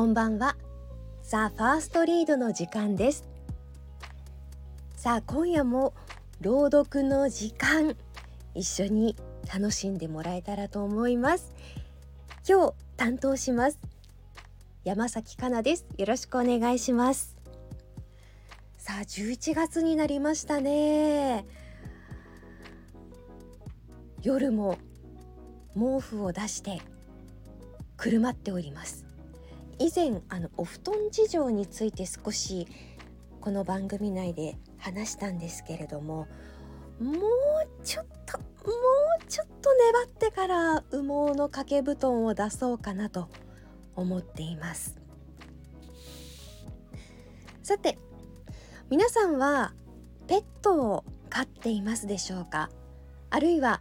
こんばんは。ザ・ファーストリードの時間です。さあ今夜も朗読の時間。一緒に楽しんでもらえたらと思います。今日担当します。山崎かなです。よろしくお願いします。さあ11月になりましたね。夜も毛布を出してくるまっております。以前あのお布団事情について少しこの番組内で話したんですけれどももうちょっともうちょっと粘ってから羽毛の掛け布団を出そうかなと思っています。さて皆さんはペットを飼っていますでしょうか？あるいは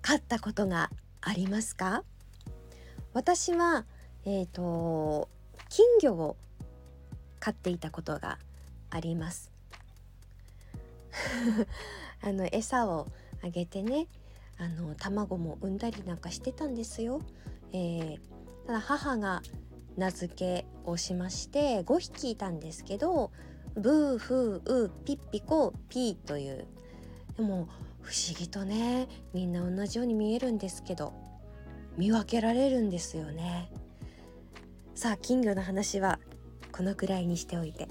飼ったことがありますか？私はえっ、ー、と金魚を飼っていたことがあります。あの餌をあげてねあの卵も産んだりなんかしてたんですよ、えー、ただ母が名付けをしまして5匹いたんですけどブーフーウーピッピコピーというでも不思議とねみんな同じように見えるんですけど見分けられるんですよね。さあ金魚の話はこのくらいにしておいて。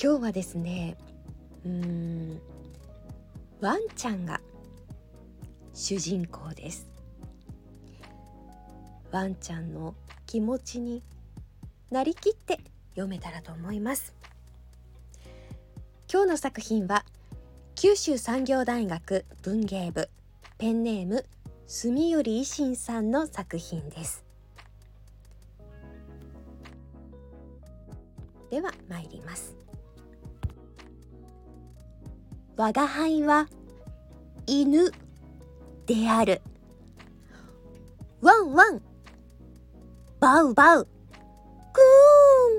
今日はですねうーんワンちゃんが主人公です。ワンちゃんの気持ちになりきって読めたらと思います。今日の作品は九州産業大学文芸部ペンネーム住頼維新さんの作品です。では参ります。我が輩は犬である。ワンワン。バウバウ。ク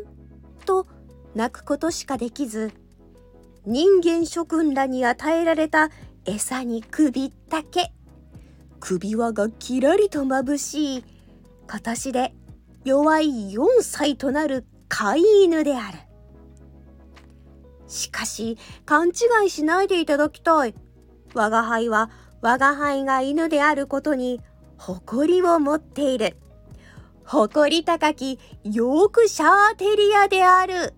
ーンと鳴くことしかできず。人間諸君らに与えられた餌に首だけ。首輪がきらりとまぶしい。形で弱い4歳となる飼い犬である。しかし、勘違いしないでいただきたい。我が輩は、我が輩が犬であることに、誇りを持っている。誇り高き、ヨークシャーテリアである。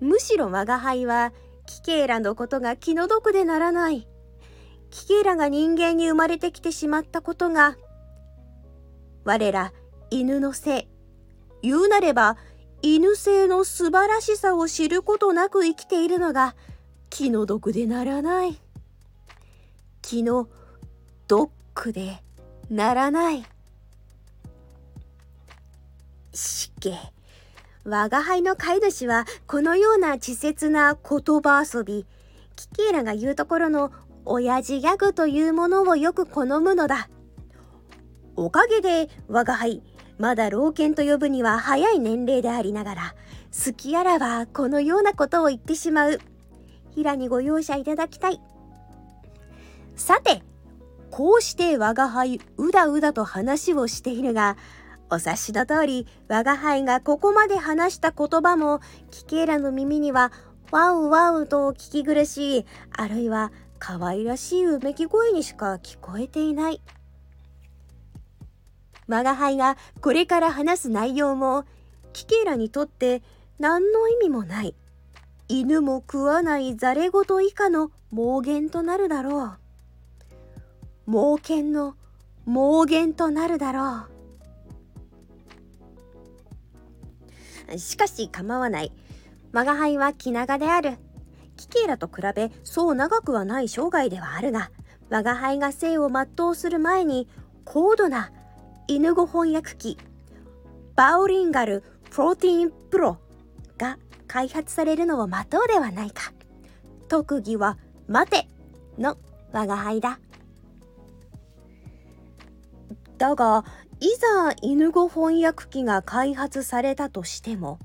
むしろ我が輩は、キケイラのことが気の毒でならない。キケイラが人間に生まれてきてしまったことが、我ら犬のせい、言うなれば犬性の素晴らしさを知ることなく生きているのが気の毒でならない。気の毒でならない。しけ。我が輩の飼い主はこのような稚拙な言葉遊び、キキーラが言うところの親父ギャグというものをよく好むのだ。おかげで我が輩、まだ老犬と呼ぶには早い年齢でありながら、好きあらばこのようなことを言ってしまう。平にご容赦いただきたい。さて、こうして我が輩うだうだと話をしているが、お察しの通り、我が輩がここまで話した言葉も、キケーラの耳には、ワウワウと聞き苦しい、あるいは可愛らしいうめき声にしか聞こえていない。我が輩がこれから話す内容も、キケラにとって何の意味もない。犬も食わないざれ言以下の妄言となるだろう。盲犬の妄言となるだろう。しかし構わない。我が輩は気長である。キケイラと比べそう長くはない生涯ではあるが、我が輩が生を全うする前に高度な犬語翻訳機バオリンガルプロテインプロが開発されるのを待とうではないか。特技は待ての我が輩だ。だがいざ犬語翻訳機が開発されたとしても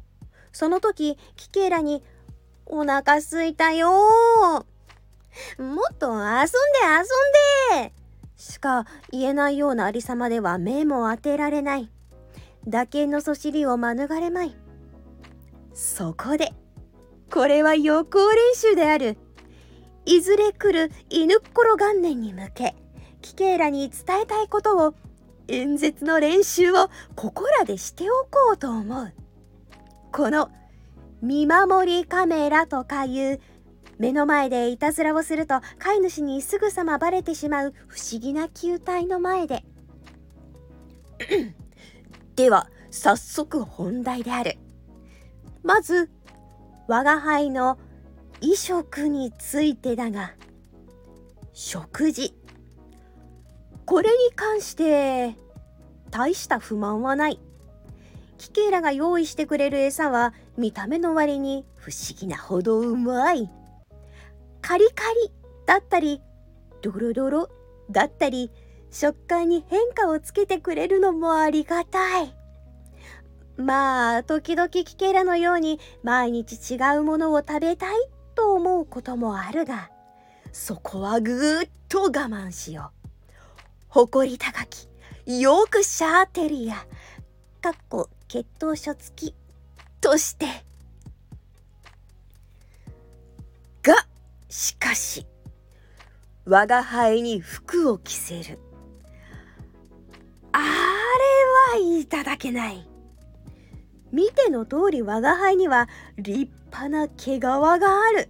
その時キケラに「お腹すいたよもっと遊んで遊んで。しか言えないようなありさまでは目も当てられない。打鍵のそしりを免れまい。そこでこれは予行練習である。いずれ来る犬っころ元年に向けキケイラに伝えたいことを演説の練習をここらでしておこうと思う。この見守りカメラとかいう目の前でいたずらをすると飼い主にすぐさまバレてしまう不思議な球体の前で。では早速本題である。まず我が輩の衣食についてだが食事。これに関して大した不満はない。キケイラが用意してくれる餌は見た目の割に不思議なほどうまい。カリカリだったりドロドロだったり食感に変化をつけてくれるのもありがたい。まあ時々キケラのように毎日違うものを食べたいと思うこともあるがそこはぐーっと我慢しよう。誇り高きよくシャーテリアかっこ血統書付きとしてしかし我が輩に服を着せる。あれはいただけない。見ての通り我が輩には立派な毛皮がある。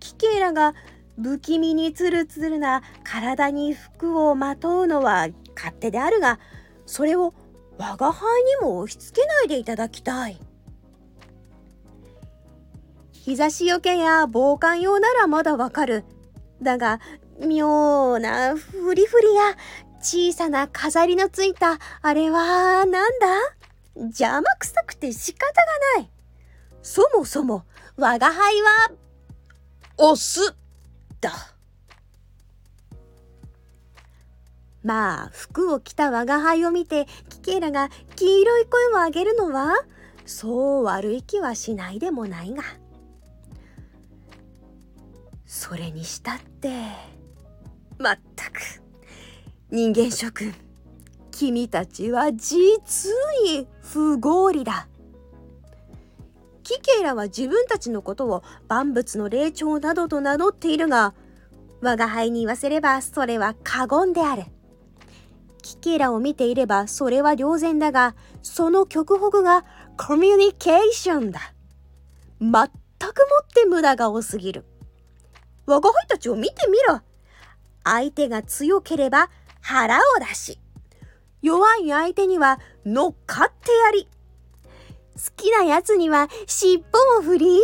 キケイラが不気味にツルツルな体に服をまとうのは勝手であるがそれを我が輩にも押し付けないでいただきたい。日差しよけや防寒用ならまだわかるだが妙なフリフリや小さな飾りのついたあれはなんだ？邪魔くさくて仕方がない。そもそも我が輩はオスだ。まあ服を着た我が輩を見てキケイラが黄色い声を上げるのはそう悪い気はしないでもないがそれにしたってまったく人間諸君君たちは実に不合理だ。キケイラは自分たちのことを万物の霊長などと名乗っているが、我が輩に言わせればそれは過言である。キケイラを見ていればそれは良然だが、その極北がコミュニケーションだ。全くもって無駄が多すぎる。我が輩たちを見てみろ。相手が強ければ腹を出し、弱い相手には乗っかってやり。好きなやつには尻尾を振り、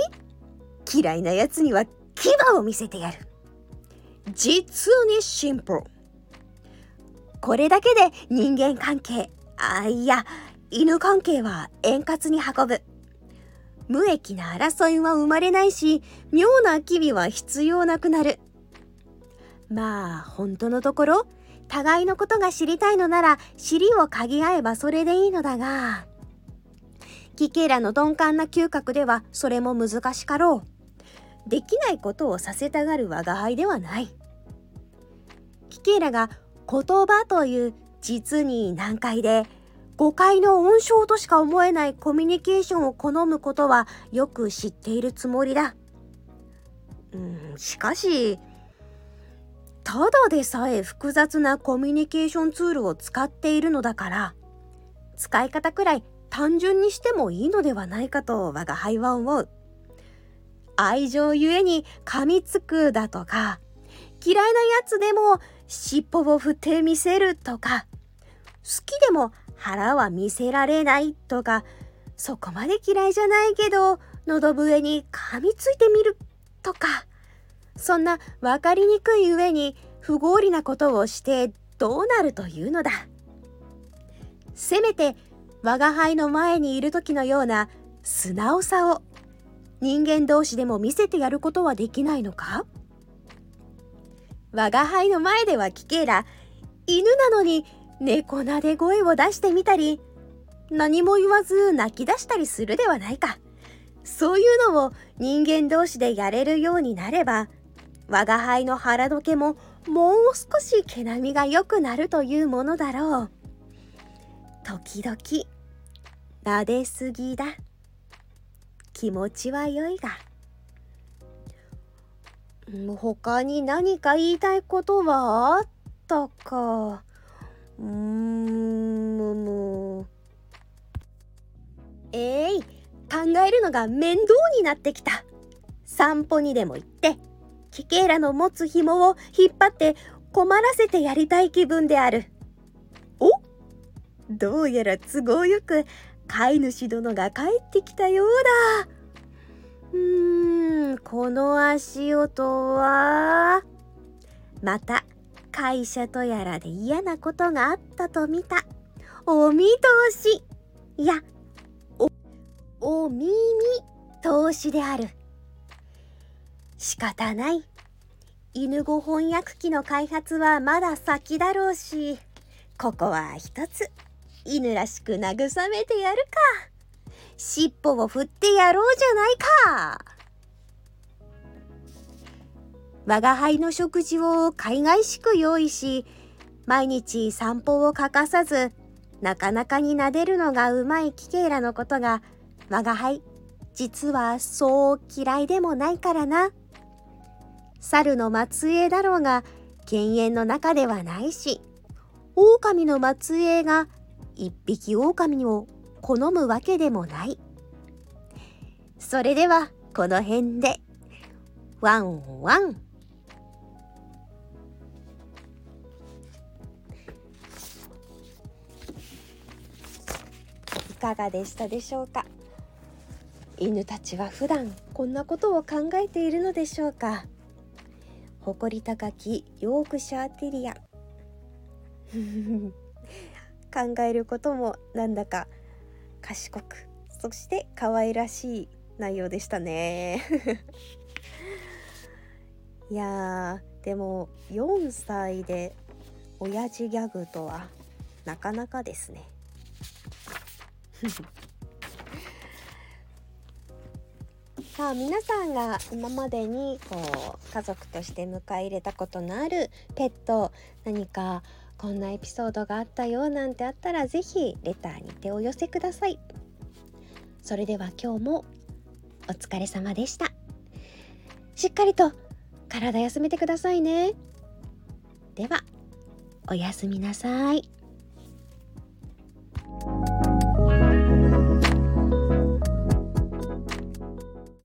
嫌いなやつには牙を見せてやる。実にシンプル。これだけで人間関係、あ、いや、犬関係は円滑に運ぶ。無益な争いは生まれないし、妙な機微は必要なくなる。まあ、本当のところ、互いのことが知りたいのなら尻を嗅ぎ合えばそれでいいのだがキケラの鈍感な嗅覚ではそれも難しかろうできないことをさせたがる我が輩ではないキケラが言葉という実に難解で誤解の温床としか思えないコミュニケーションを好むことはよく知っているつもりだ。うん、しかしただでさえ複雑なコミュニケーションツールを使っているのだから使い方くらい単純にしてもいいのではないかと我が輩は思う愛情ゆえに噛みつくだとか嫌いなやつでも尻尾を振ってみせるとか好きでも腹は見せられないとかそこまで嫌いじゃないけど喉笛に噛みついてみるとかそんな分かりにくい上に不合理なことをしてどうなるというのだ。せめて我が輩の前にいる時のような素直さを人間同士でも見せてやることはできないのか？我が輩の前では聞けら犬なのに猫なで声を出してみたり何も言わず泣き出したりするではないか。そういうのを人間同士でやれるようになれば我が輩の腹時計ももう少し毛並みが良くなるというものだろう。時々撫ですぎだ。気持ちは良いが他に何か言いたいことはあったか。うーんもうえい、考えるのが面倒になってきた。散歩にでも行ってキケーラの持つ紐を引っ張って困らせてやりたい気分である。おどうやら都合よく飼い主殿が帰ってきたようだ。うーんこの足音は。また会社とやらで嫌なことがあったと見た。お見通し。いやおお耳通しである。仕方ない。犬語翻訳機の開発はまだ先だろうしここは一つ。犬らしく慰めてやるか。尻尾を振ってやろうじゃないか。我が輩の食事を海外しく用意し毎日散歩を欠かさずなかなかに撫でるのがうまいキケイラのことが我が輩実はそう嫌いでもないからな。猿の末裔だろうが犬猿の中ではないし狼の末裔が一匹狼を好むわけでもない。それではこの辺で。ワンワン。かがでしたでしょうか？犬たちは普段こんなことを考えているのでしょうか？誇り高きヨークシャーテリア。考えることもなんだか賢くそして可愛らしい内容でしたね。いやでも4歳で親父ギャグとはなかなかですね。さあ皆さんが今までにこう家族として迎え入れたことのあるペット何かこんなエピソードがあったよなんてあったら是非レターにてお寄せください。それでは今日もお疲れ様でした。しっかりと体休めてくださいね。ではおやすみなさい。